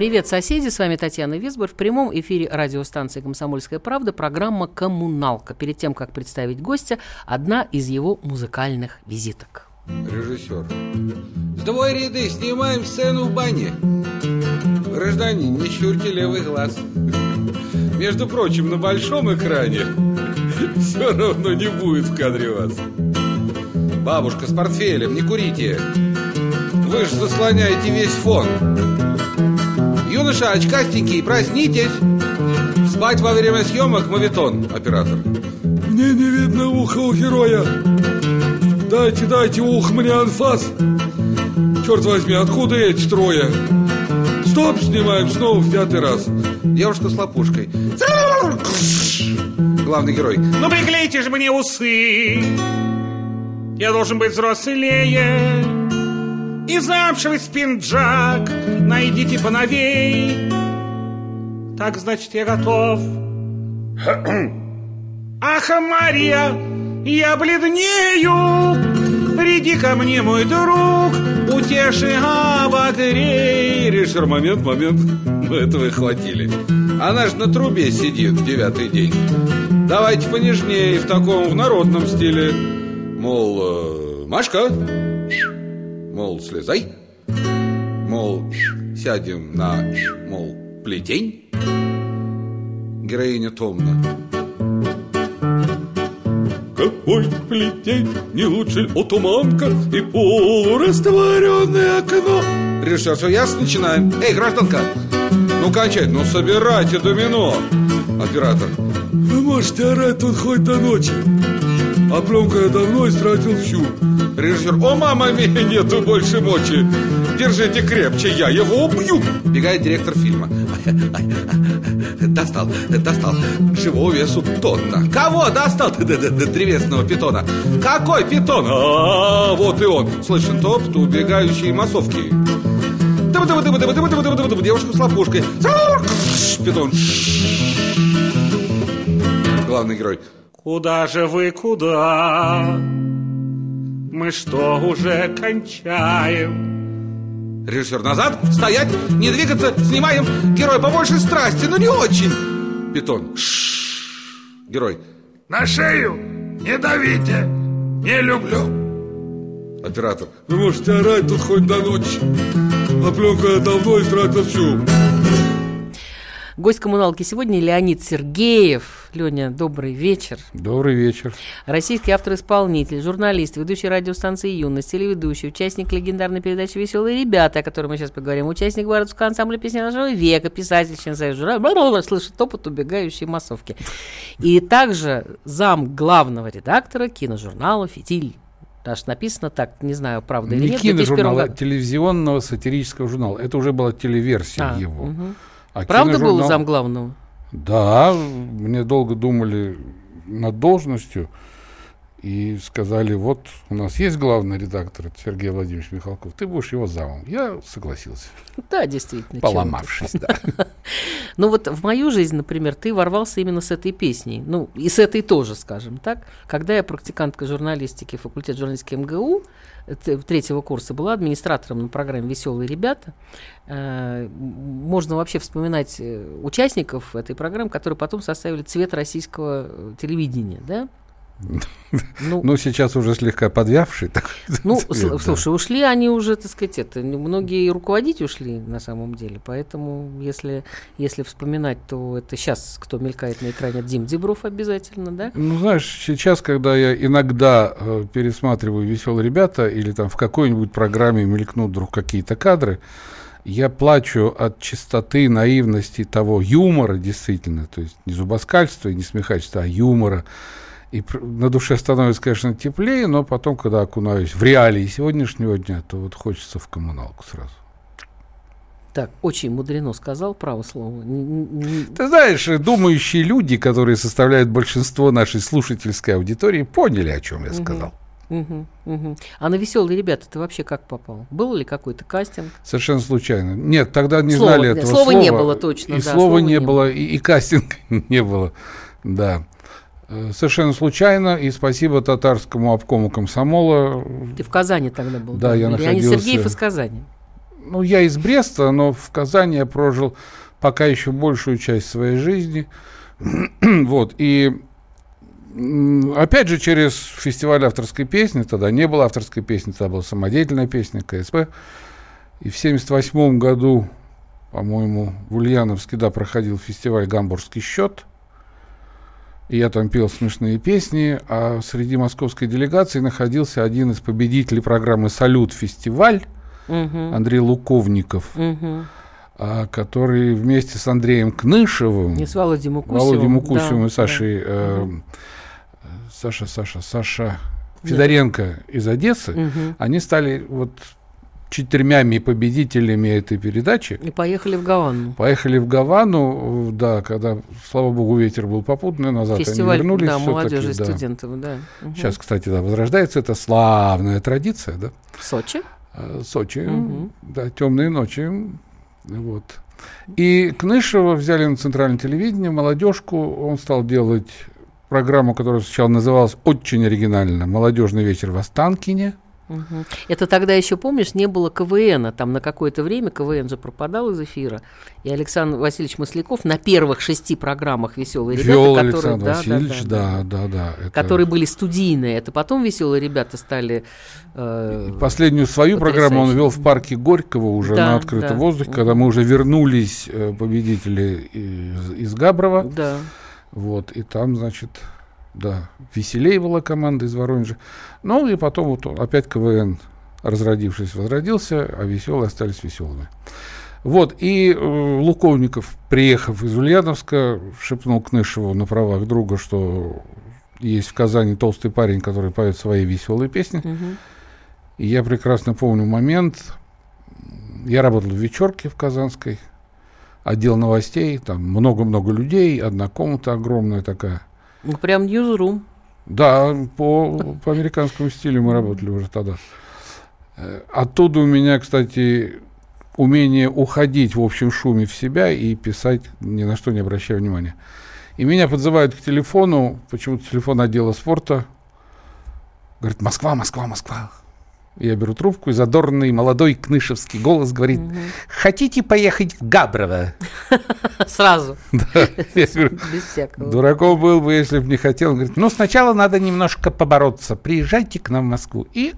Привет, соседи! С вами Татьяна Висбор. В прямом эфире радиостанции «Комсомольская правда» программа «Коммуналка». Перед тем, как представить гостя, одна из его музыкальных визиток. Режиссер. Сдвой ряды, снимаем сцену в бане. Гражданин, не щурьте левый глаз. Между прочим, на большом экране все равно не будет в кадре вас. Бабушка с портфелем, не курите. Вы же заслоняете весь фон. Юноша, очкастенький, проснитесь. Спать во время съемок мавитон, оператор. Мне не видно уха у героя. Дайте, дайте ух мне анфас. Черт возьми, откуда эти трое? Стоп, снимаем снова в пятый раз. Девушка с лопушкой. Главный герой. Ну приклейте же мне усы. Я должен быть взрослее. И замшевый спинджак найдите поновей. Так, значит, я готов. Ах, Мария, я бледнею. Приди ко мне, мой друг, утеши, обогрей. Режиссер, момент, момент. Ну, этого и хватили. Она же на трубе сидит девятый день. Давайте понежнее, в таком, в народном стиле. Мол, э, Машка, мол, слезай. Мол, сядем на, мол, плетень. Героиня томно. Какой плетень, не лучше отуманка и полурастворенное окно. Режиссер, все ясно, начинаем. Эй, гражданка, ну кончай, ну собирайте домино. Оператор. Вы можете орать тут хоть до ночи. А пленку я давно истратил всю. Режиссер, о, мама, нету больше мочи. Держите крепче, я его убью. Бегает директор фильма. Достал, достал. Живого весу тонна. Кого достал? Древесного питона. Какой питон? А, вот и он. Слышен топот убегающей массовки. Девушка с лопушкой. Питон. Главный герой. Куда же вы, куда? Мы что, уже кончаем? Режиссер, назад, стоять, не двигаться, снимаем. Герой, побольше страсти, но не очень. Питон. Герой. На шею не давите, не люблю. Оператор. Вы можете орать тут хоть до ночи. А пленку я давно истратил всю. Гость коммуналки сегодня Леонид Сергеев. Леня, добрый вечер. Добрый вечер. Российский автор-исполнитель, журналист, ведущий радиостанции «Юность», телеведущий, участник легендарной передачи «Веселые ребята», о которой мы сейчас поговорим, участник Боровского ансамбля песни нашего века, писатель, член Союза журнала, слышит топот убегающей массовки. И также зам главного редактора киножурнала «Фитиль». Даже написано так, не знаю, правда или Не нет. в киножурнала, а 2001 году. телевизионного сатирического журнала. Это уже была телеверсия А, его. мгм. А Правда был киножурнал- зам главного? Да, мне долго думали над должностью и сказали, вот у нас есть главный редактор, Сергей Владимирович Михалков, ты будешь его замом. Я согласился, Да, действительно. поломавшись, да. Ну вот в мою жизнь, например, ты ворвался именно с этой песней. Ну, и с этой тоже, скажем так. Когда я практикантка журналистики, факультет журналистики МГУ, третьего курса, была администратором на программе «Веселые ребята», э, можно вообще вспоминать э, участников этой программы, которые потом составили цвет российского э, телевидения, да? Ну, Ну, сейчас уже слегка подвявший. такой ну, цвет, да. слушай, ушли они уже, так сказать, это, многие руководить ушли на самом деле, поэтому если, если вспоминать, то это сейчас, кто мелькает на экране, Дим Дебров обязательно, да? Ну, знаешь, сейчас, когда я иногда э, пересматриваю «Веселые ребята» или там в какой-нибудь программе мелькнут вдруг какие-то кадры, я плачу от чистоты, наивности того юмора, действительно, то есть не зубоскальства и не смехачества, а юмора. И на душе становится, конечно, теплее, но потом, когда окунаюсь в реалии сегодняшнего дня, то вот хочется в коммуналку сразу. Так, очень мудрено сказал, право слово. Ты знаешь, думающие люди, которые составляют большинство нашей слушательской аудитории, поняли, о чем я сказал. Мгм, мгм. А на веселые ребята ты вообще как попал? Был ли какой-то кастинг? Совершенно случайно. Нет, тогда не Слова, знали этого слова слова. не было точно, И да, слова не не было, и, и кастинга не было. Да. Э, Совершенно случайно, и спасибо татарскому обкому комсомола. Ты в Казани тогда был? Да, я Леонид находился- Сергеев из Казани. Ну, я из Бреста, но в Казани я прожил пока еще большую часть своей жизни. вот, и опять же через фестиваль авторской песни, тогда не было авторской песни, тогда была самодеятельная песня, КСП. И в 78 году, по-моему, в Ульяновске, да, проходил фестиваль «Гамбургский счет». И я там пел смешные песни, а среди московской делегации находился один из победителей программы «Салют фестиваль», Мгм, Андрей Луковников, а, который вместе с Андреем Кнышевым, Не с Володей Мукусевым. Володей Мукусевым да, и Сашей, э, Саша, Саша, Саша Федоренко из Одессы, да. Мгм. они стали вот четырьмями победителями этой передачи. И поехали в Гавану. Поехали в Гавану, да, когда, слава богу, ветер был попутный, назад Фестиваль они вернулись. да, молодежи и да. студентов. Да. Мгм. Сейчас, кстати, да, возрождается эта славная традиция, да. В Сочи? Э, Сочи, Мгм. да, темные ночи, вот. И Кнышева взяли на центральное телевидение, молодежку, он стал делать программу, которая сначала называлась очень оригинально «Молодежный вечер в Останкине». Мгм. Это тогда еще, помнишь, не было КВНа. Там на какое-то время КВН же пропадал из эфира. И Александр Васильевич Масляков на первых шести программах «Веселые ребята», Вел которые, Александр да, да, Васильевич, да, да, да, да. это- которые были студийные. Это потом «Веселые ребята» стали... э, Последнюю свою программу он вел в парке Горького уже Да, на открытом да. воздухе, когда мы уже вернулись э, победители из, из Габрова. Да. Вот, и там, значит, да, веселее была команда из Воронежа. Ну, и потом вот опять КВН, разродившись, возродился, а веселые остались веселыми. Вот, и э, Луковников, приехав из Ульяновска, шепнул Кнышеву на правах друга, что есть в Казани толстый парень, который поет свои веселые песни. Мгм. И я прекрасно помню момент. Я работал в вечерке в Казанской, отдел новостей, там много-много людей, одна комната огромная такая. Ну, прям ньюзрум. Да, по, по американскому стилю мы работали уже тогда. Э, Оттуда у меня, кстати, умение уходить в общем шуме в себя и писать, ни на что не обращая внимания. И меня подзывают к телефону, почему-то телефон отдела спорта. Говорит, Москва, Москва, Москва. Я беру трубку, и задорный молодой кнышевский голос говорит, хотите поехать в Габрово? Сразу. Я говорю, Без всякого. Дураком был бы, если бы не хотел. Он говорит, ну, сначала надо немножко побороться. Приезжайте к нам в Москву. И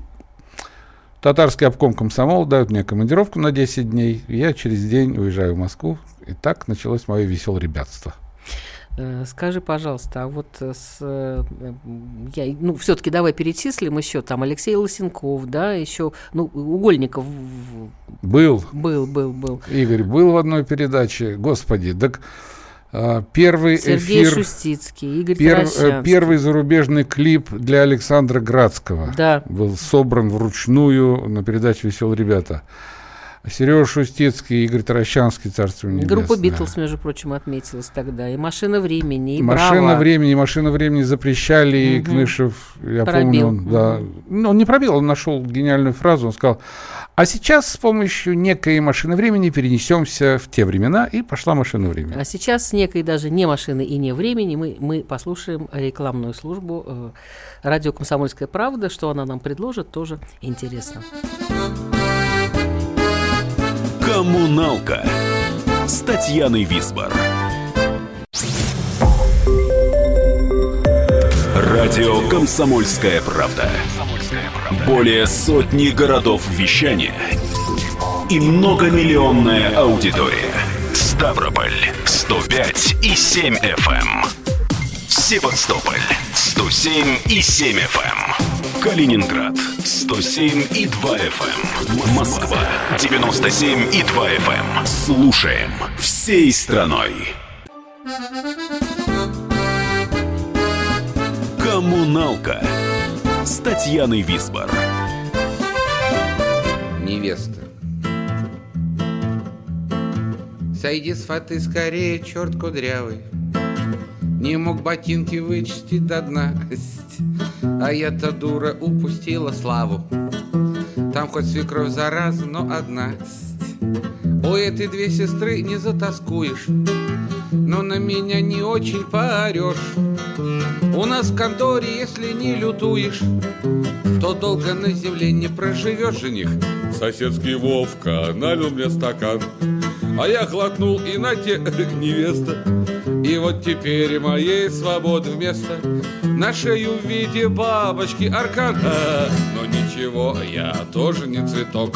татарский обком комсомол дает мне командировку на 10 дней. Я через день уезжаю в Москву. И так началось мое веселое ребятство. Э, Скажи, пожалуйста, а вот э, с, э, я, ну, все-таки давай перечислим еще там Алексей Лосенков, да, еще, ну, Угольников Был, был, был, был. Игорь, был в одной передаче. Господи, так первый Сергей эфир, Шустицкий, Игорь пер- первый зарубежный клип для Александра Градского. Да. был собран вручную на передаче «Веселые ребята». Сережа Шустецкий, Игорь Таращанский, царство ему Группа небесное. Битлз, между прочим, отметилась тогда. И «Машина времени», и Машина «Браво». времени, машина времени запрещали, и Мгм. Кнышев, я Пробил. помню, он, да, ну, он не пробил, он нашел гениальную фразу, он сказал, а сейчас с помощью некой машины времени перенесемся в те времена, и пошла машина времени. А сейчас с некой даже не машины и не времени мы, мы послушаем рекламную службу э, радио «Комсомольская правда». Что она нам предложит, тоже интересно. Коммуналка с Татьяной Висбор. Радио «Комсомольская правда». Более сотни городов вещания и многомиллионная аудитория. Ставрополь 105 и 7 FM. Севастополь 107 и 7 FM. Калининград 107 и 2 FM. Москва 97 и 2 FM. Слушаем всей страной. Коммуналка с Татьяной Висбор. Невеста. Сойди с фаты скорее, черт кудрявый. Не мог ботинки вычистить до дна. А я-то дура упустила славу. Там хоть свекровь зараза, но одна. У этой две сестры не затаскуешь, но на меня не очень поорешь. У нас в конторе, если не лютуешь, то долго на земле не проживешь, жених. Соседский Вовка налил мне стакан, а я глотнул и на те невеста. И вот теперь моей свободы вместо На шею в виде бабочки аркан Но ничего, я тоже не цветок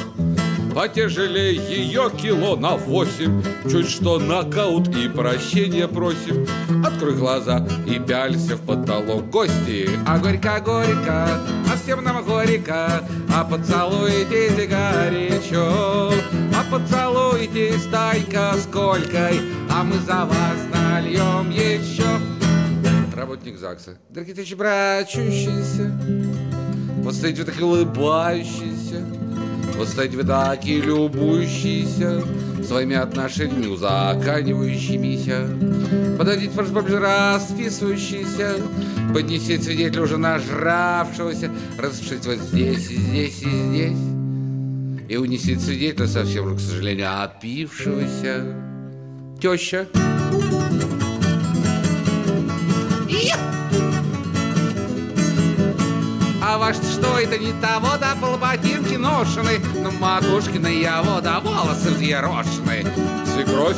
Потяжелее ее кило на восемь. Чуть что нокаут и прощения просим. Открой глаза и пялься в потолок. Гости, а горько-горько А всем нам горько А поцелуйтесь горячо. А поцелуйтесь тайка сколько А мы за вас нальем еще Работник ЗАГСа. Дорогие товарищи брачущиеся Вот стоите вы так улыбающиеся вот стоите вы так и любующиеся Своими отношениями узаканивающимися. Подойдите, пожалуйста, поближе расписывающиеся Поднесите свидетеля уже нажравшегося. Распишите вот здесь, и здесь, и здесь. И унесите свидетеля совсем, к сожалению, опившегося Теща. А ваш что это не того, да полботинки ношены, но макушкины его, да волосы взъерошены. Свекровь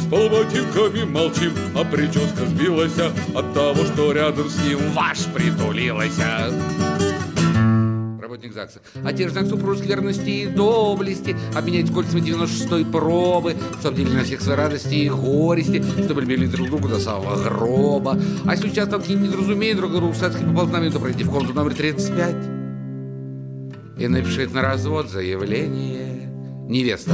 с полботинками молчим, а прическа сбилась от того, что рядом с ним ваш притулилась. Работник ЗАГСа. Отец знак супружеской верности и доблести, обменять кольцами 96-й пробы, чтобы делили на всех свои радости и горести, чтобы любили друг друга до самого гроба. А если сейчас там какие-нибудь недоразумения друг другу, штатские поползнамения, то пройди в комнату номер 35 и напишет на развод заявление невеста.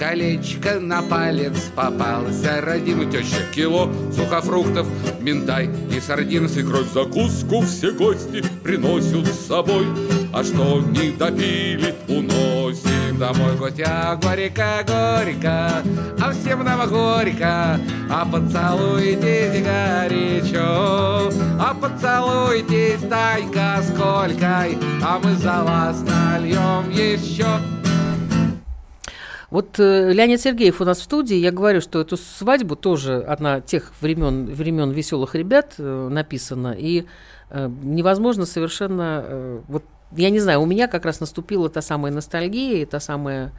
Колечко на палец попалось, а родину теща кило сухофруктов, минтай и сардин, свекровь закуску все гости приносят с собой, а что не допили, уносим домой гости. А горько, горько, а всем нам горько, а поцелуйтесь горячо, а поцелуйтесь тайка сколько, а мы за вас нальем еще. Вот э, Леонид Сергеев у нас в студии. Я говорю, что эту свадьбу тоже одна тех времен, времен веселых ребят э, написана. И э, невозможно совершенно... Э, вот я не знаю, у меня как раз наступила та самая ностальгия, та самая,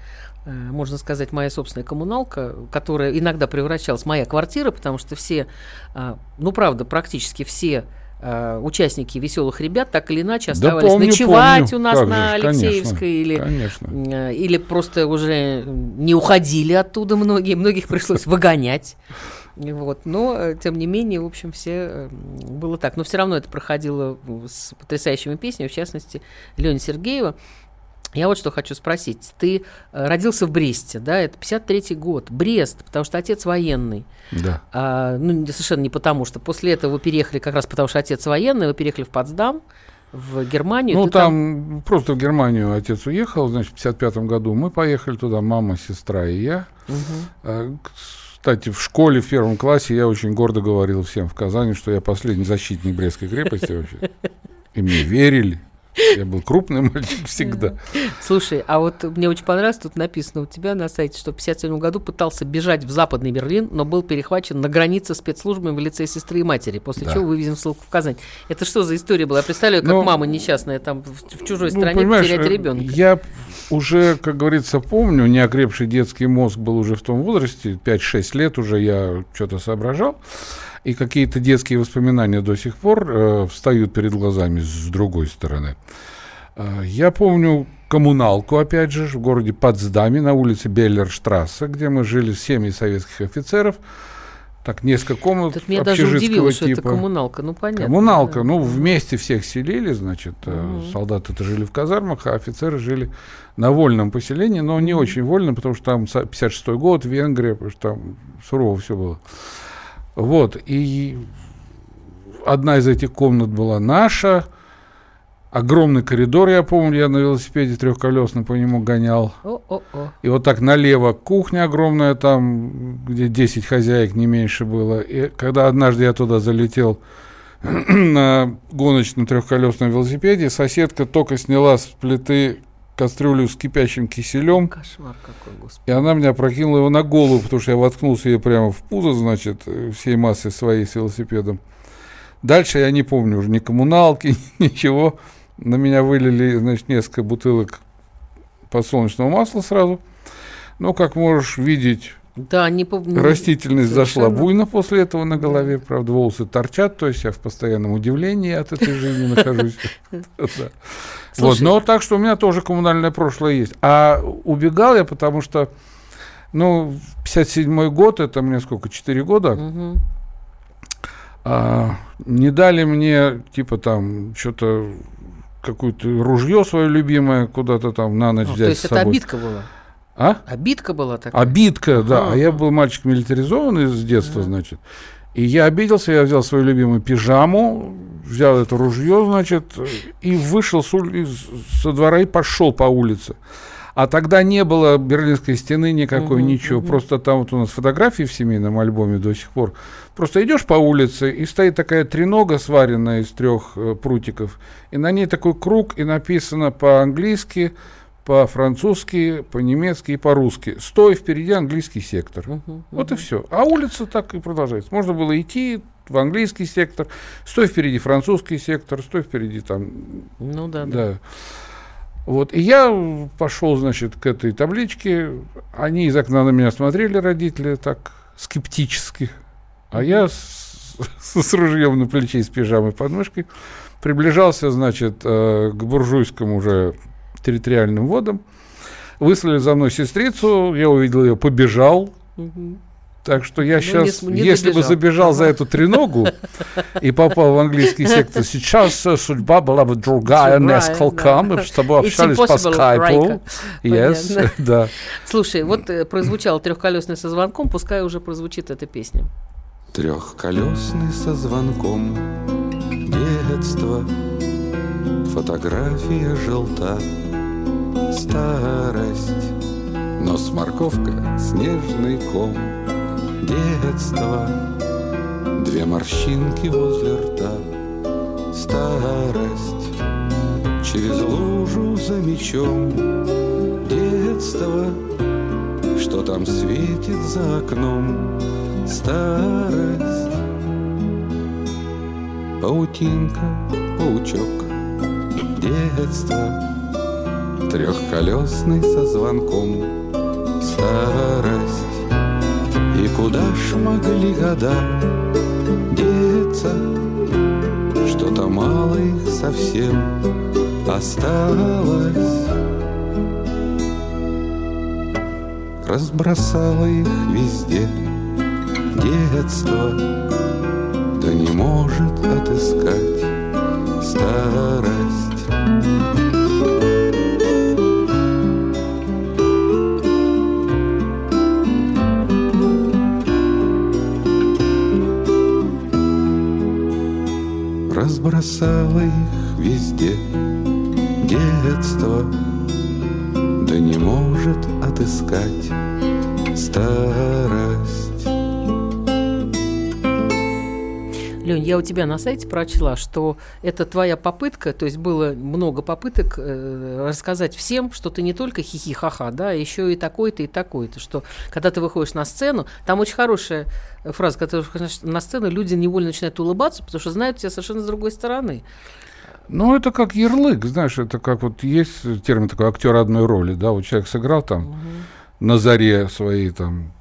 э, можно сказать, моя собственная коммуналка, которая иногда превращалась в моя квартира, потому что все, э, ну правда, практически все э, участники веселых ребят так или иначе оставались помню, ночевать помню. у нас Как на же, конечно, Алексеевской или, конечно. э, или просто уже не уходили оттуда многие, многих пришлось выгонять. Вот. Но, э, тем не менее, в общем, все было так. Но все равно это проходило с потрясающими песнями, в частности, Леони Сергеева. Я вот что хочу спросить. Ты э, родился в Бресте, да, это 53-й год, Брест, потому что отец военный. Да. А, ну, совершенно не потому, что после этого вы переехали как раз потому, что отец военный, вы переехали в Потсдам, в Германию. Ну, ты там, просто в Германию отец уехал, значит, в 55 году. Мы поехали туда, мама, сестра и я. А, Кстати, в школе в первом классе я очень гордо говорил всем в Казани, что я последний защитник Брестской крепости вообще. И мне верили. Я был крупный мальчик всегда. Слушай, а вот мне очень понравилось, тут написано у тебя на сайте, что в 57 году пытался бежать в Западный Берлин, но был перехвачен на границе спецслужбами в лице сестры и матери, после Да. чего вывезен в ссылку в Казань. Это что за история была? Я представляю, как Ну, мама несчастная там в, в чужой Ну, стране потерять э, ребенка. Я уже, как говорится, помню, неокрепший детский мозг был уже в том возрасте, 5-6 лет уже я что-то соображал, и какие-то детские воспоминания до сих пор э, встают перед глазами с другой стороны. Э, я помню коммуналку, опять же, в городе Потсдаме, на улице Беллерштрассе, где мы жили с семьей советских офицеров, так, несколько комнат Тут меня даже удивило, что это типа. коммуналка. Ну, понятно. Коммуналка, да. ну, вместе всех селили, значит, э, солдаты-то жили в казармах, а офицеры жили на вольном поселении, но не очень вольном, потому что там са- 56-й год, Венгрия, потому что там сурово все было. Вот, и одна из этих комнат была наша, Огромный коридор, я помню, я на велосипеде трехколесном по нему гонял. О-о-о. И вот так налево кухня огромная, там, где 10 хозяек, не меньше было. И когда однажды я туда залетел на гоночном трехколесном велосипеде, соседка только сняла с плиты кастрюлю с кипящим киселем, Кошмар какой, господи. и она меня прокинула его на голову, потому что я воткнулся ей прямо в пузо, значит, э, всей массой своей с велосипедом. Дальше я не помню уже ни коммуналки, ничего. На меня вылили, значит, несколько бутылок подсолнечного масла сразу. Но, как можешь видеть, Да, не по... не- растительность зашла совершенно. буйно после этого на голове. Правда, волосы торчат, то есть я в постоянном удивлении от этой жизни нахожусь. Вот, но так что у меня тоже коммунальное прошлое есть. А убегал я, потому что, ну, 57-й год, это мне сколько, 4 года, а, не дали мне, типа, там, что-то, какое-то ружье свое любимое куда-то там на ночь взять То есть это обидка была? А? Обидка была такая? Обидка, да. А я был мальчик милитаризованный с детства, значит. И я обиделся, я взял свою любимую пижаму, взял это ружье, значит, и вышел с ули- со двора и пошел по улице. А тогда не было Берлинской стены никакой, Мгм, ничего. мгм. Просто там вот у нас фотографии в семейном альбоме до сих пор. Просто идешь по улице, и стоит такая тренога, сваренная из трех э, прутиков, и на ней такой круг, и написано по-английски, по-французски, по-немецки и по-русски. Стой впереди английский сектор. Мгм, Вот и все. А улица так и продолжается. Можно было идти в английский сектор, стой впереди французский сектор, стой впереди там Ну да, да. да. Вот. И я пошел, значит, к этой табличке. Они из окна на меня смотрели, родители, так скептически. А я с, с ружьем на плече и с пижамой под мышкой приближался, значит, э, к буржуйскому уже территориальным водам. Выслали за мной сестрицу, я увидел ее, побежал. Так что я Ну, не сейчас, с- не если бы добежал. забежал за эту треногу и попал в английский сектор, сейчас э, судьба была бы другая, несколько, мы бы с тобой общались по скайпу. Yes, да. Слушай, вот э, прозвучал трехколесный со звонком, пускай уже прозвучит эта песня. Трехколесный со звонком Детство Фотография желта Старость. Нос морковка, снежный ком. Детство. Две морщинки возле рта. Старость. Через лужу за мечом. Детство. Что там светит за окном? Старость. Паутинка, паучок. Детство Трехколесный со звонком. Старость. И куда ж могли года Деться? Что-то мало их совсем Осталось. Разбросала их везде Детство. Да не может отыскать Старость Разбросала их везде. Детство Да не может отыскать Старость Лень, я у тебя на сайте прочла, что это твоя попытка, то есть было много попыток э, рассказать всем, что ты не только хихи-ха-ха, да, а еще и такой-то, и такой-то, что когда ты выходишь на сцену, там очень хорошая э, фраза, когда ты выходишь на сцену, люди невольно начинают улыбаться, потому что знают тебя совершенно с другой стороны. Ну, это как ярлык, знаешь, это как вот есть термин такой актер одной роли, да, вот человек сыграл там на заре своей там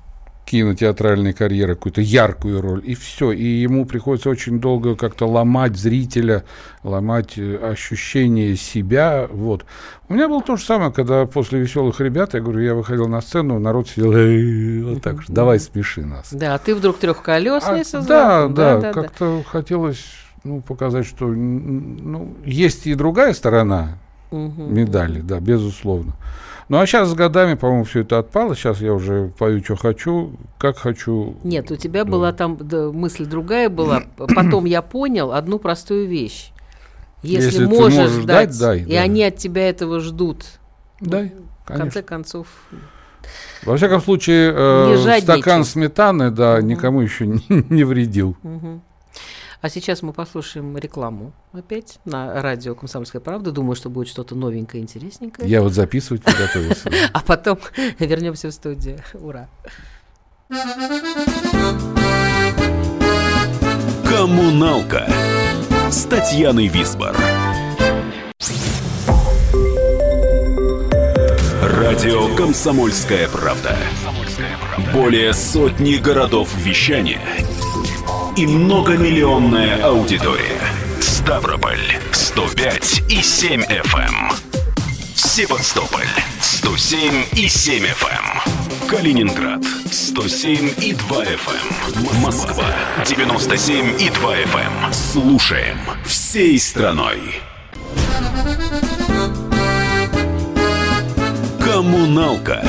кинотеатральной карьеры какую-то яркую роль, и все, и ему приходится очень долго как-то ломать зрителя, ломать э, ощущение себя, вот. У меня было то же самое, когда после «Веселых ребят», я говорю, я выходил на сцену, народ сидел, «Эй, вот так же, давай смеши нас. Да, а ты вдруг трехколесный А, со да, да, как-то хотелось ну, показать, что ну, есть и другая сторона медали, да, безусловно. Ну а сейчас с годами, по-моему, все это отпало. Сейчас я уже пою, что хочу, как хочу. Нет, у тебя была там да, мысль другая была. Потом я понял одну простую вещь. Если, Если можешь, можешь дать, дать, дай, и да. они от тебя этого ждут, Дай, в конце концов, Во всяком случае, э, стакан сметаны, да, никому еще не, не вредил. Мгм. А сейчас мы послушаем рекламу опять на радио «Комсомольская правда». Думаю, что будет что-то новенькое, интересненькое. Я вот записывать приготовился. А потом вернемся в студию. Ура! Коммуналка с Татьяной Висбор. Радио «Комсомольская правда». Более сотни городов вещания и многомиллионная аудитория. Ставрополь 105 и 7 FM. Севастополь 107 и 7 FM. Калининград 107 и 2 FM. Москва 97 и 2 FM. Слушаем всей страной. Коммуналка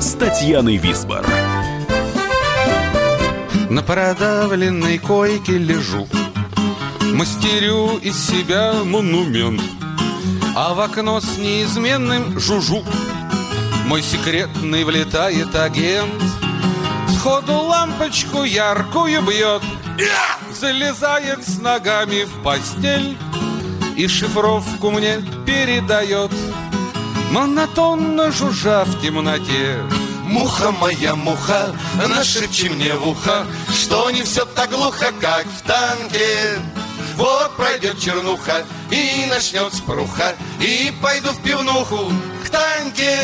с Татьяной Висбор. На продавленной койке лежу Мастерю из себя монумент А в окно с неизменным жужу. Мой секретный влетает агент Сходу лампочку яркую бьет Залезает с ногами в постель И шифровку мне передает. Монотонно жужжа в темноте Муха моя, муха, нашепчи мне в ухо, Что не все так глухо, как в танке. Вот пройдет чернуха и начнет спруха, И пойду в пивнуху к Таньке.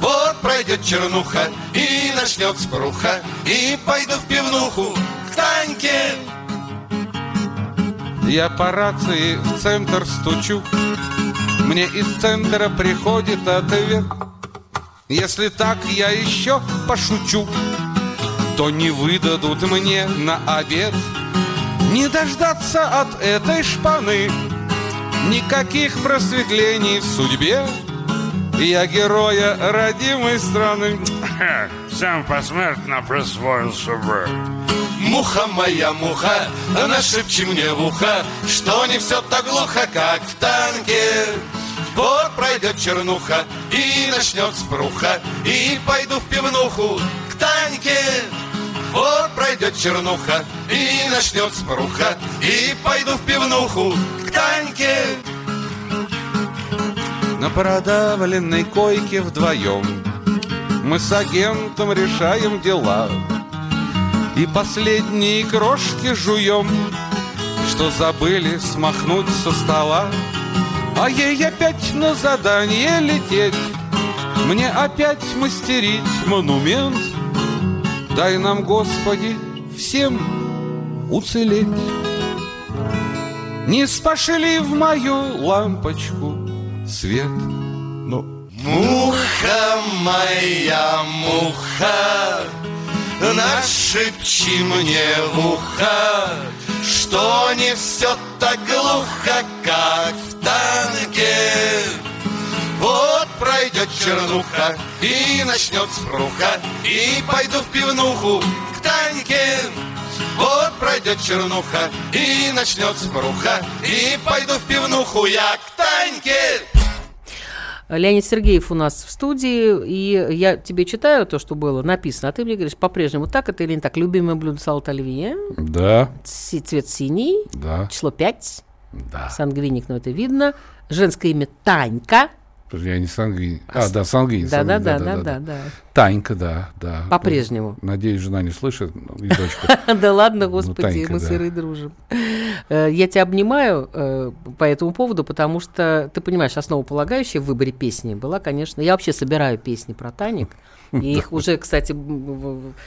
Вот пройдет чернуха и начнет спруха, И пойду в пивнуху к Таньке. Я по рации в центр стучу Мне из центра приходит ответ Если так я еще пошучу То не выдадут мне на обед Не дождаться от этой шпаны Никаких просветлений в судьбе Я героя родимой страны Сам посмертно присвоил себе. Муха моя, муха, нашепчи мне в ухо, Что не все так глухо, как в танке. Вот пройдет чернуха и начнет спруха, И пойду в пивнуху к Таньке. Вот пройдет чернуха и начнет спруха, И пойду в пивнуху к Таньке. На продавленной койке вдвоем Мы с агентом решаем дела И последние крошки жуем Что забыли смахнуть со стола А ей опять на задание лететь. Мне опять мастерить монумент. Дай нам, Господи, всем уцелеть. Не спошли в мою лампочку свет. Ну, Муха моя, муха, Нашепчи мне в ухо, Что не все так глухо, как в танке. Вот пройдет чернуха и начнет спруха, И пойду в пивнуху к Таньке. Вот пройдет чернуха и начнет спруха, И пойду в пивнуху я к Таньке. Леонид Сергеев у нас в студии, и я тебе читаю то, что было написано, а ты мне говоришь, по-прежнему так это или не так? Любимое блюдо салат оливье, Да, цвет синий, да, число 5, да. сангвиник, но это видно, женское имя Танька. Я не сангвин. А, да, сангвин. Да, да, да, да, да, да. Танька, да, да. По-прежнему. Надеюсь, жена не слышит, ну, и дочка. Да ладно, господи, Танька, мы с. Ирой дружим. Э, Я тебя обнимаю э, по этому поводу, потому что, ты понимаешь, основополагающая в выборе песни была, конечно... Я вообще собираю песни про Таник, и их уже, кстати,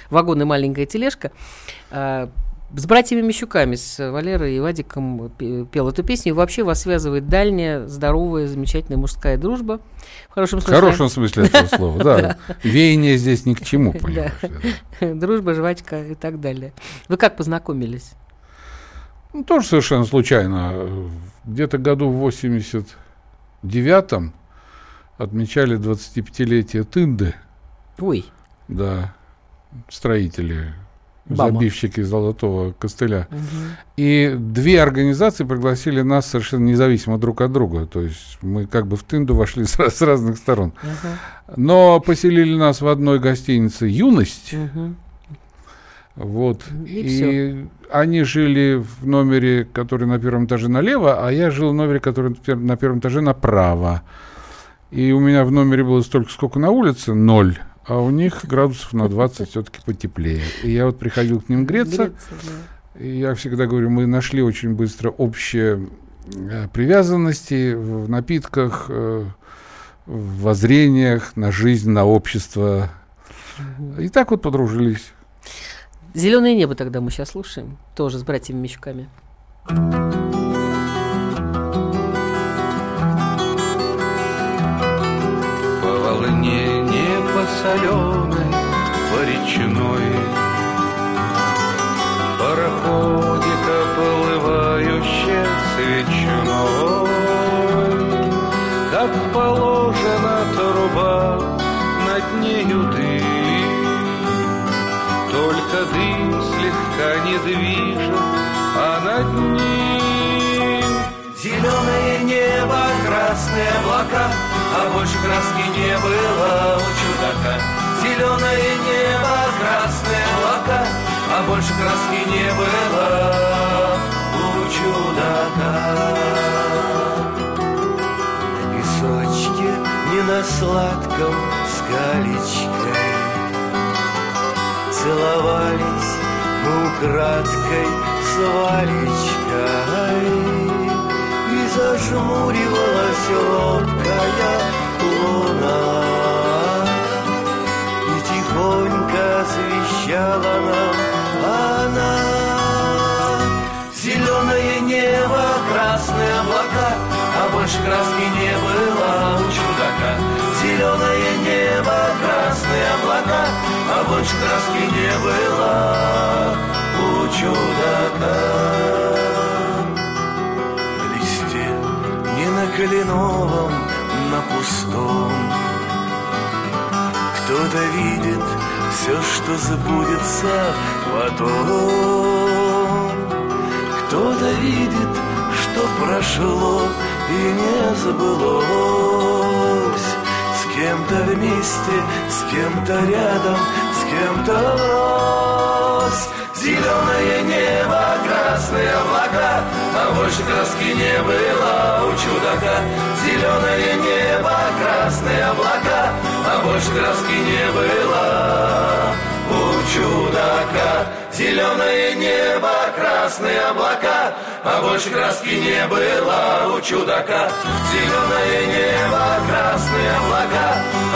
вагон и маленькая тележка. С братьями Мещуками, с Валерой и Вадиком пе- пел эту песню. И вообще вас связывает дальняя, здоровая, замечательная мужская дружба. В хорошем В смысле. хорошем смысле этого слова, да. Веяние здесь ни к чему, понимаешь. Дружба, жвачка и так далее. Вы как познакомились? Ну, тоже совершенно случайно. Где-то году в 89-м отмечали 25-летие Тынды, Ой, да, строители Бама. забивщики золотого костыля. И две организации пригласили нас совершенно независимо друг от друга. То есть мы как бы в тынду вошли с, с разных сторон. Но поселили нас в одной гостинице «Юность». Мгм. Вот. И И, они жили в номере, который на первом этаже налево, а я жил в номере, который на первом этаже направо. И у меня в номере было столько, сколько на улице, ноль. А у них градусов на 20 все-таки потеплее. И я вот приходил к ним греться. Греться, да. И я всегда говорю, мы нашли очень быстро общие э, привязанности в напитках, э, в воззрениях на жизнь, на общество. И так вот подружились. Зеленое небо тогда мы сейчас слушаем. Тоже с братьями Мещуками. По соленой, речной Пароходик оплывающий свечной Как положено труба, над нею дым Только дым слегка не движет, а над ним Зеленое небо, красные облака, а больше краски не было у чудака. Зеленое небо, красные облака, а больше краски не было у чудака. На песочке, не на сладком, с галечкой Целовались мы украдкой с Валечкой зажмуривалась робкая луна. И тихонько освещала нам она. Зеленое небо, красные облака А больше краски не было у чудака. Зеленое небо, красные облака А больше краски не было у чудака на кленовом, на пустом. Кто-то видит все, что забудется потом. Кто-то видит, что прошло и не забылось С кем-то вместе, с кем-то рядом, с кем-то врозь Зеленое небо, красные облака, а больше краски не было у чудака. Зеленое небо, красные облака, а больше краски не было у чудака. Зеленое небо, красные облака, а больше краски не было у чудака. Зеленое небо, красные облака,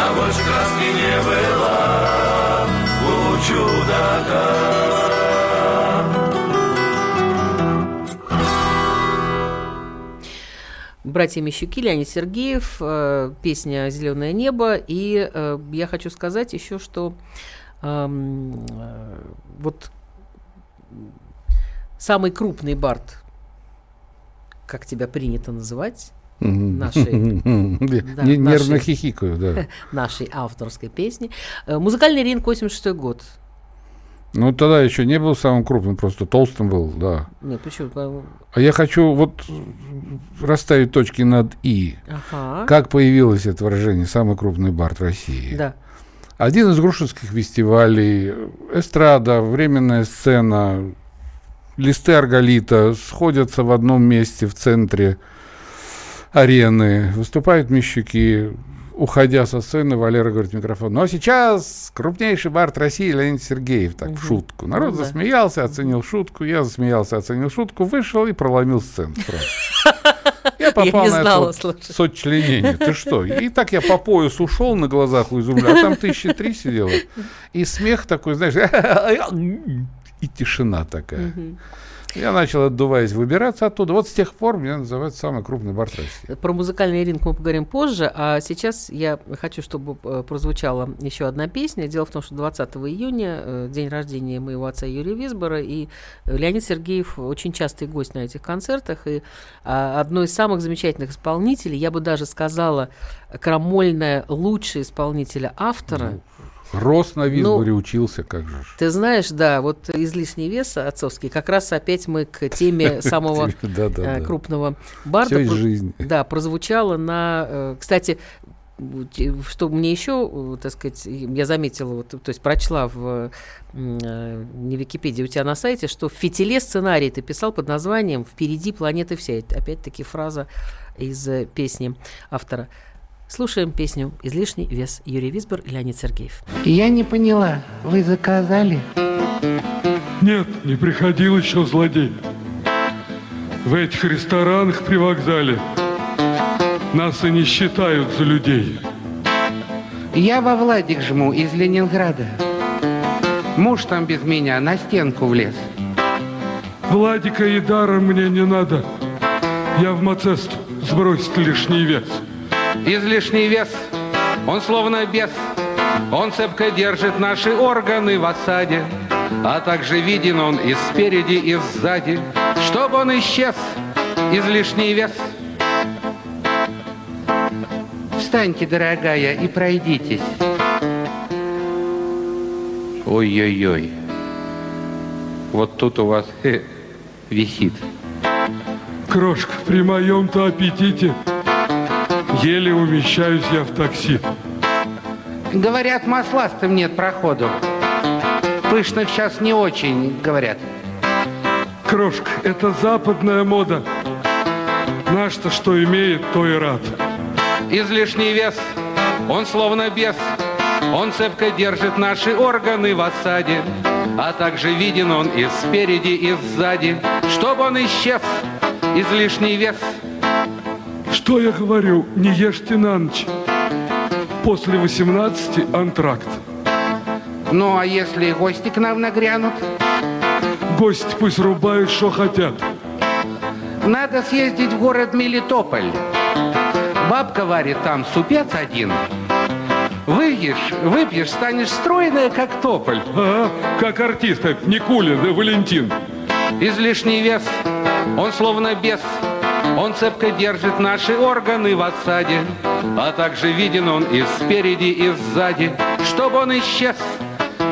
а больше краски не было у чудака. Братья Мещуки, Леонид Сергеев, э, песня «Зеленое небо». И э, я хочу сказать еще, что эм, э, вот самый крупный бард, как тебя принято называть, нашей, да, Нервно хихикаю, да. нашей авторской песни. Музыкальный ринг 86 год. Ну, тогда еще не был самым крупным, просто толстым был, да. Нет, почему? По- А я хочу вот расставить точки над «и». Ага. Как появилось это выражение «самый крупный бард России»? Да. Один из грушинских фестивалей, эстрада, временная сцена, листы арголита сходятся в одном месте в центре арены, выступают мещуки, уходя со сцены, Валера говорит в микрофон, ну а сейчас крупнейший бард России Леонид Сергеев, так, в шутку. Народ Ну да. засмеялся, оценил шутку, я засмеялся, оценил шутку, вышел и проломил сцену. Я попал не на знала, это вот сочленение. Ты что? И так я по пояс ушел на глазах у изумля, а там тысячи три сидела. И смех такой, знаешь, и тишина такая. Я начал, отдуваясь, выбираться оттуда. Вот с тех пор меня называют самый крупный бард России. Про музыкальный ринг мы поговорим позже, а сейчас я хочу, чтобы э, прозвучала еще одна песня. Дело в том, что 20 июня, э, день рождения моего отца Юрия Висбора, и Леонид Сергеев очень частый гость на этих концертах, и а, одной из самых замечательных исполнителей, я бы даже сказала, крамольная лучшая исполнителя автора, Рос на Висборе, учился, как же. Ты знаешь, да, вот излишний вес отцовский, как раз опять мы к теме самого э, крупного барда. Да, прозвучало на... э, Кстати, что мне еще, э, так сказать, я заметила, вот, то есть прочла в не Википедии, у тебя на сайте, что в фитиле сценарий ты писал под названием «Впереди планеты вся». Опять-таки фраза из песни автора. Слушаем песню «Излишний вес» Юрий Висбор и Леонид Сергеев. Я не поняла, вы заказали? Нет, не приходил еще злодей. В этих ресторанах при вокзале нас и не считают за людей. Я во Владик жму из Ленинграда. Муж там без меня на стенку влез. Владика и даром мне не надо. Я в Мацест сбросить лишний вес. Излишний вес, он словно бес, он цепко держит наши органы в осаде, а также виден он и спереди, и сзади, чтобы он исчез, излишний вес. Встаньте, дорогая, и пройдитесь. Ой-ой-ой. Вот тут у вас э, висит. Крошка, при моем-то аппетите еле умещаюсь я в такси. Говорят, масластым нет проходу. Пышных сейчас не очень, говорят. Крошка, это западная мода. Наш-то что имеет, то и рад. Излишний вес, он словно бес, он цепко держит наши органы в осаде, а также виден он и спереди, и сзади, чтобы он исчез, излишний вес. Что я говорю, не ешьте на ночь. После 18 антракт. Ну, а если гости к нам нагрянут? Гости пусть рубают, что хотят. Надо съездить в город Мелитополь. Бабка варит там супец один. Выпьешь, выпьешь, станешь стройная, как тополь. Ага, как артисты Никулин и Валентин. Излишний вес, он словно бес, он цепко держит наши органы в осаде, а также виден он и спереди, и сзади, чтобы он исчез,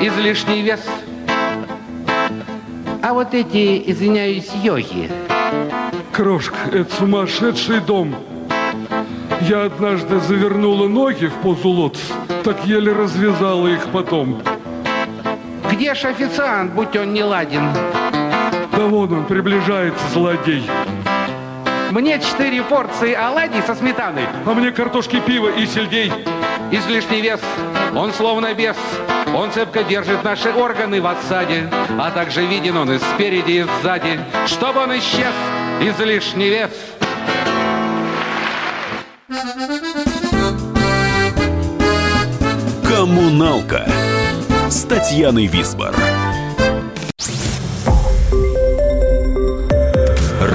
излишний вес. А вот эти, извиняюсь, йоги, Крошка, это сумасшедший дом. Я однажды завернула ноги в позу лотос, так еле развязала их потом. где ж официант, будь он не ладен? Да вон он, приближается, злодей. Мне четыре порции оладий со сметаной. А мне картошки, пива и сельдей. Излишний вес, он словно бес, он цепко держит наши органы в осаде, а также виден он и спереди, и сзади, чтобы он исчез, излишний вес. Коммуналка с Татьяной Висбор.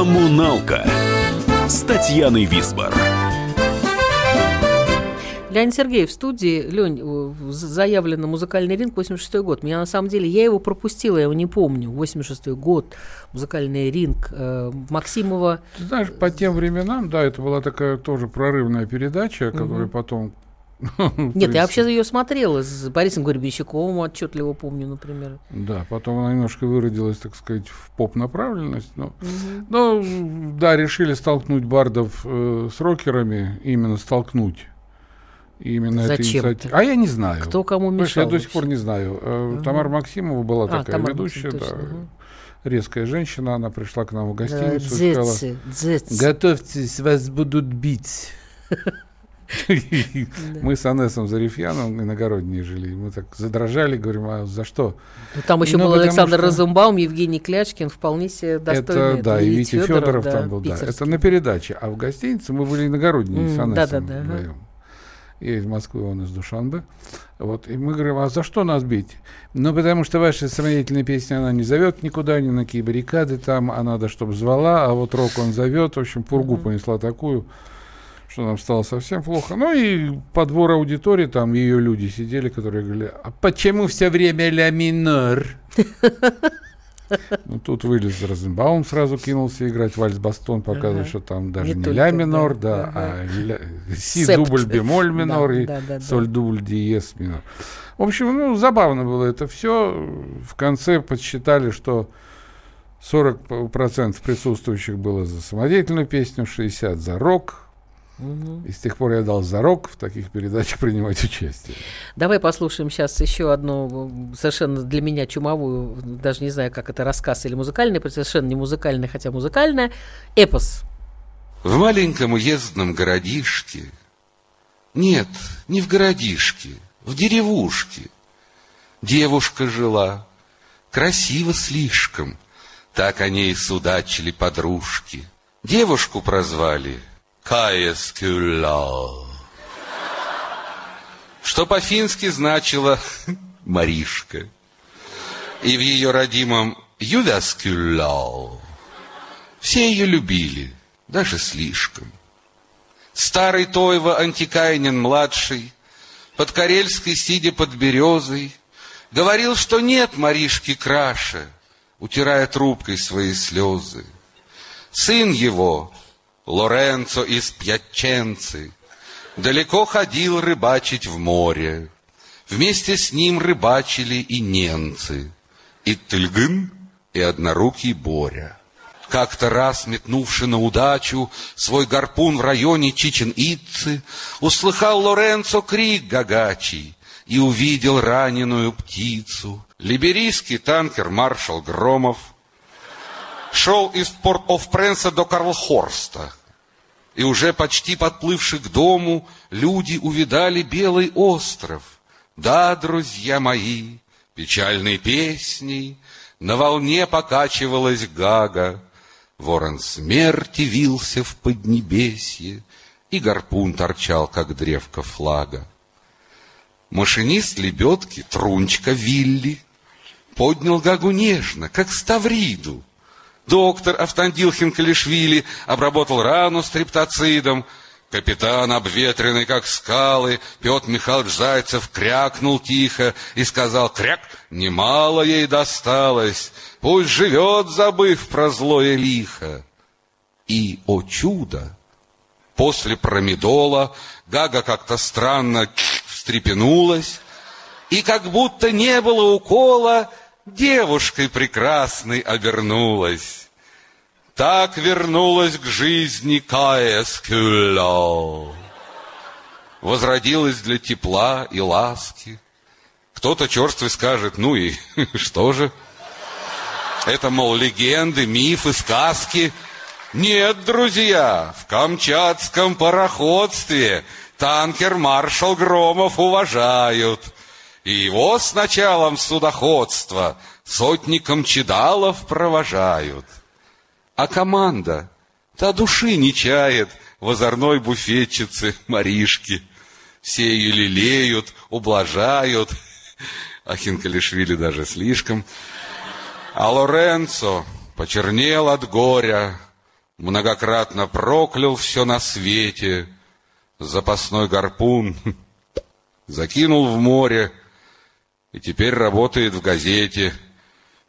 Коммуналка с Татьяной Висбор. Леонид Сергеев в студии. Лень, э, заявлен на музыкальный ринг 86 год. Меня на самом деле, я его пропустила, я его не помню. 86 год, музыкальный ринг. Э, Максимова... Ты знаешь, по тем временам, да, это была такая тоже прорывная передача, которая потом... Нет, я вообще ее смотрела с Борисом Гребенщиковым, отчетливо помню, например. Да, потом она немножко выродилась, так сказать, в поп-направленность. Но, но, да, решили столкнуть бардов э, с рокерами, именно столкнуть. Именно эта Зачем-то. инициатива. А я не знаю. Кто кому Понимаешь, мешал Я до сих вообще? пор не знаю. Ага. Тамара Максимова была А, такая Тамара ведущая, Максимова, да, точно, ага. резкая женщина. Она пришла к нам в гостиницу и сказала, дзецы. готовьтесь, вас будут бить. Мы с Анесом Зарифьяном иногородние жили. Мы так задрожали, говорим, а за что? Ну, Там еще Ну, был Александр Розенбаум, Евгений Клячкин, вполне себе достойный. Это, да, и Витя Федоров, там был, да. Это на передаче. А в гостинице мы были иногородние с Анесом вдвоем. Я из Москвы, он из Душанбе. Вот, и мы говорим, а за что нас бить? Ну, потому что ваша самодеятельная песня, она не зовет никуда, ни на какие баррикады там, а надо, чтобы звала, а вот рок он зовет. В общем, пургу mm-hmm. понесла такую, что нам стало совсем плохо. Ну и по двор аудитории, там ее люди сидели, которые говорили, а почему все время ля минор? Ну, тут вылез Розенбаум, сразу кинулся играть вальс-бастон, показывая, ага. что там даже не, не ля минор, да, да ага. а ля, си Септ. дубль бемоль минор да, и да, да, соль да. дубль диез минор. В общем, ну, забавно было это все. В конце подсчитали, что 40% присутствующих было за самодеятельную песню, 60% за рок, Угу. И с тех пор я дал зарок в таких передачах принимать участие. Давай послушаем сейчас еще одну совершенно для меня чумовую, даже не знаю, как это рассказ или музыкальный, совершенно не музыкальный, хотя музыкальная, эпос. В маленьком уездном городишке, нет, не в городишке, в деревушке, девушка жила, красиво слишком, так о ней судачили подружки. Девушку прозвали – Каескюла. Что по-фински значило Маришка. И в ее родимом Ювяскюла все ее любили, даже слишком. Старый Тойва Антикайнин-младший, под Карельской, сидя под березой, говорил, что нет Маришки краше, утирая трубкой свои слезы. Сын его, Лоренцо из Пьяченцы далеко ходил рыбачить в море. Вместе с ним рыбачили и немцы, и Тыльгын, и однорукий Боря. Как-то раз, метнувши на удачу свой гарпун в районе Чичен-Итцы, услыхал Лоренцо крик гагачий и увидел раненую птицу. Либерийский танкер маршал Громов шел из Порт-оф-Пренса до Карлхорста, и уже почти подплывши к дому, люди увидали белый остров. Да, друзья мои, печальной песней на волне покачивалась гага. Ворон смерти вился в поднебесье, и гарпун торчал, как древко флага. Машинист лебедки, трунчка Вилли, поднял гагу нежно, как ставриду, Доктор Автандил Калишвили обработал рану стриптоцидом. Капитан, обветренный как скалы, Петр Михайлович Зайцев крякнул тихо и сказал, кряк, немало ей досталось, пусть живет, забыв про злое лихо. И, о чудо, после промедола Гага как-то странно встрепенулась, и как будто не было укола, девушкой прекрасной обернулась. Так вернулась к жизни Кая Скюло. Возродилась для тепла и ласки. Кто-то черствый скажет, ну и что же? Это, мол, легенды, мифы, сказки. Нет, друзья, в Камчатском пароходстве танкер маршал Громов уважают. И его с началом судоходства сотником чедалов провожают. А команда, та души не чает в озорной буфетчице Маришки. Все ее лелеют, ублажают. А Хинкалишвили даже слишком. А Лоренцо почернел от горя, многократно проклял все на свете. Запасной гарпун закинул в море и теперь работает в газете,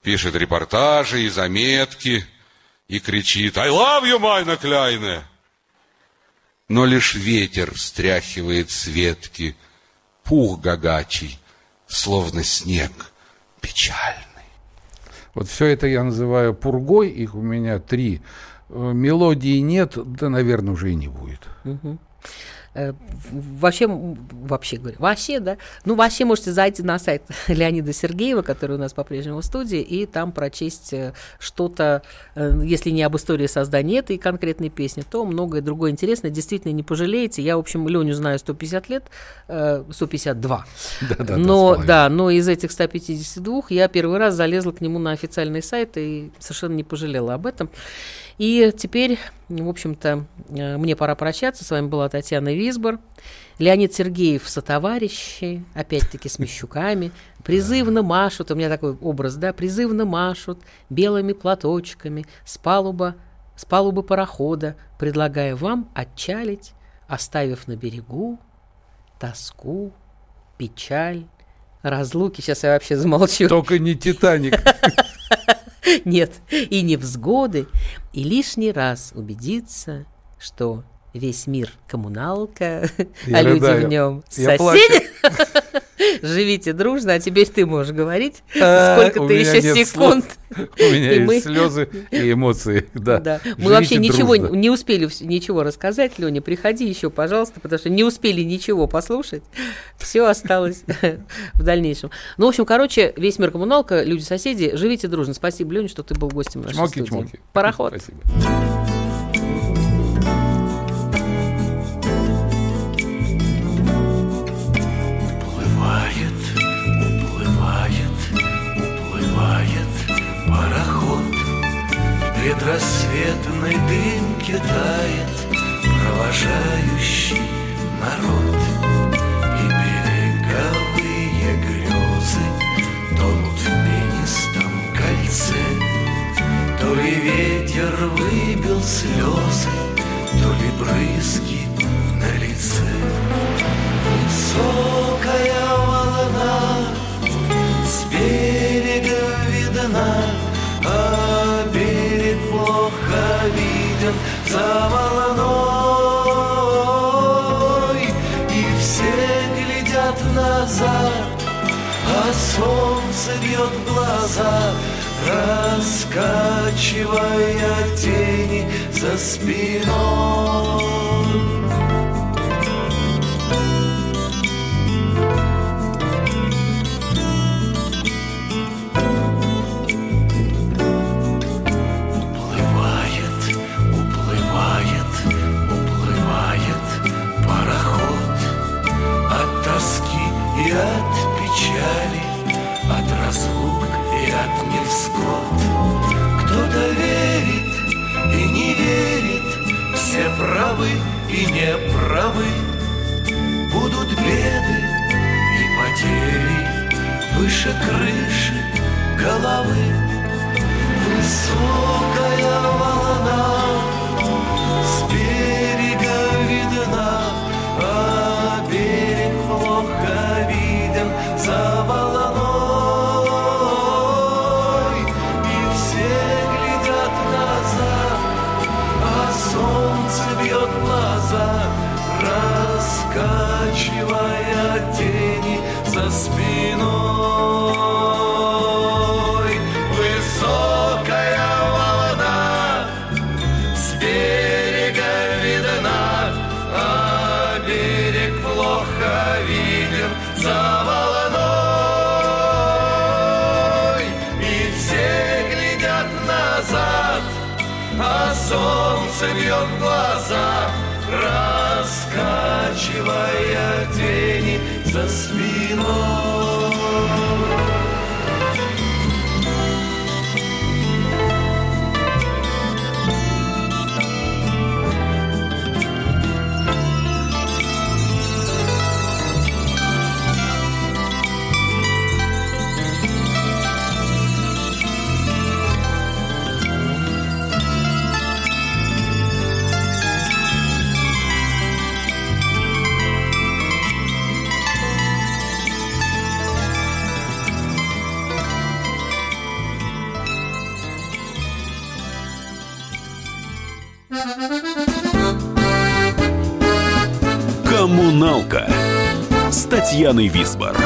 пишет репортажи и заметки – и кричит «I love you, Майна Кляйне!» Но лишь ветер встряхивает с ветки, пух гагачий, словно снег печальный. Вот все это я называю пургой, их у меня три. Э, мелодии нет, да, наверное, уже и не будет. Угу. Э, вообще, вообще говорю, вообще, да, ну, вообще можете зайти на сайт Леонида Сергеева, который у нас по-прежнему в студии, и там прочесть э, что-то, э, если не об истории создания этой конкретной песни, то многое другое интересное, действительно не пожалеете. Я, в общем, Леню знаю 150 лет, 152. Да, да, но, да, но из этих 152 я первый раз залезла к нему на официальный сайт и совершенно не пожалела об этом. И теперь, в общем-то, э, мне пора прощаться. С вами была Татьяна Висбор. Леонид Сергеев сотоварищи, опять-таки с Мещуками, призывно машут, у меня такой образ, да, призывно машут белыми платочками с палуба, с палубы парохода, предлагая вам отчалить, оставив на берегу тоску, печаль, разлуки. Сейчас я вообще замолчу. Только не «Титаник». Нет, и невзгоды, и лишний раз убедиться, что весь мир коммуналка, Я а люди рыдаю. в нем Я соседи. Живите дружно, а теперь ты можешь говорить, А, сколько ты еще секунд. У меня есть слезы и эмоции. Да. Мы вообще ничего не успели ничего рассказать, Леня, приходи еще, пожалуйста, потому что не успели ничего послушать. Все осталось в дальнейшем. Ну, в общем, короче, весь мир коммуналка, люди-соседи, живите дружно. Спасибо, Леня, что ты был гостем нашей студии. Пароход. Спасибо. Предрассветной дымке тает провожающий народ. И береговые грезы тонут в пенистом кольце. То ли ветер выбил слезы, то ли брызги на лице. Высокая глаза, раскачивая тени за спиной. Все правы и не правы Будут беды и потери. Выше крыши головы. Высокая волна бьет глаза, раскачивая тени за спиной. Высокая волна с берега видна, а берег плохо виден за волной. И все глядят назад, а солнце бьет глаза, раскачивая тени за спиной. «Коммуналка» с Татьяной Висбор.